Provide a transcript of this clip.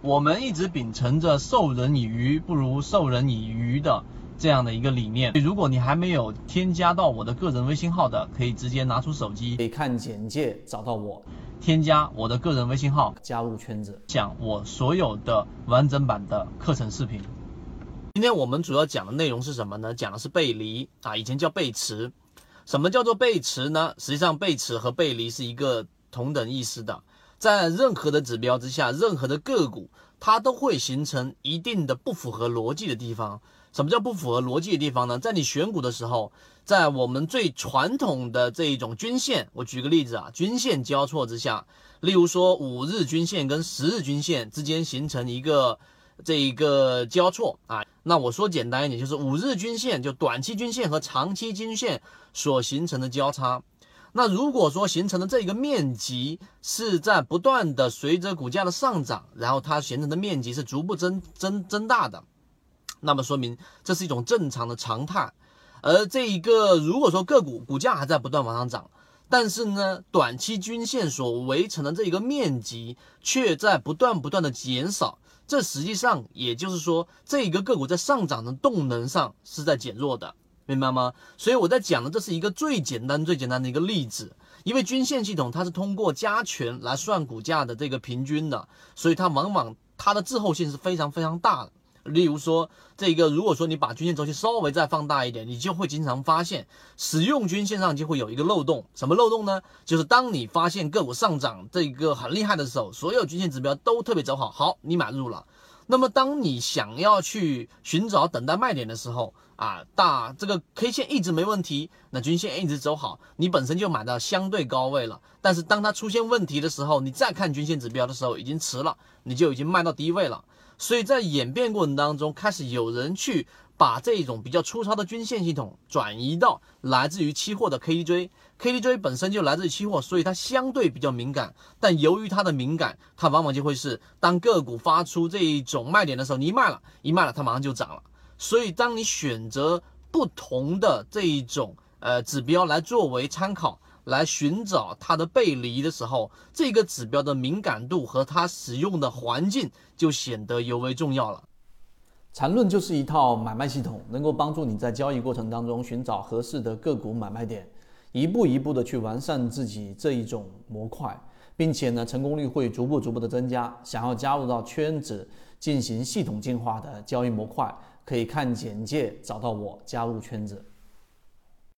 我们一直秉承着授人以鱼不如授人以渔的这样的一个理念。如果你还没有添加到我的个人微信号的，可以直接拿出手机，可以看简介找到我，添加我的个人微信号，加入圈子，讲我所有的完整版的课程视频。今天我们主要讲的内容是什么呢？讲的是背离啊，以前叫背驰。什么叫做背驰呢？实际上背驰和背离是一个同等意思的。在任何的指标之下，任何的个股，它都会形成一定的不符合逻辑的地方。什么叫不符合逻辑的地方呢？在你选股的时候，在我们最传统的这一种均线，我举个例子啊，均线交错之下，例如说五日均线跟十日均线之间形成一个这一个交错啊，那我说简单一点，就是五日均线就短期均线和长期均线所形成的交叉。那如果说形成的这个面积是在不断的随着股价的上涨，然后它形成的面积是逐步增增增大的，那么说明这是一种正常的常态。而这一个如果说个股股价还在不断往上涨，但是呢短期均线所围成的这一个面积却在不断不断的减少，这实际上也就是说这一个个股在上涨的动能上是在减弱的。明白吗？所以我在讲的这是一个最简单、最简单的一个例子，因为均线系统它是通过加权来算股价的这个平均的，所以它往往它的滞后性是非常非常大的。例如说，这个如果说你把均线周期稍微再放大一点，你就会经常发现使用均线上就会有一个漏洞。什么漏洞呢？就是当你发现个股上涨这个很厉害的时候，所有均线指标都特别走好，好，你买入了。那么当你想要去寻找等待卖点的时候，啊，大这个 K 线一直没问题，那均线一直走好，你本身就买到相对高位了。但是当它出现问题的时候，你再看均线指标的时候已经迟了，你就已经卖到低位了。所以在演变过程当中，开始有人去把这一种比较粗糙的均线系统转移到来自于期货的 KDJ，KDJ 本身就来自于期货，所以它相对比较敏感。但由于它的敏感，它往往就会是当个股发出这一种卖点的时候，你一卖了，一卖了，它马上就涨了。所以，当你选择不同的这一种呃指标来作为参考，来寻找它的背离的时候，这个指标的敏感度和它使用的环境就显得尤为重要了。缠论就是一套买卖系统，能够帮助你在交易过程当中寻找合适的个股买卖点，一步一步的去完善自己这一种模块，并且呢，成功率会逐步逐步的增加。想要加入到圈子进行系统进化的交易模块。可以看简介找到我，加入圈子。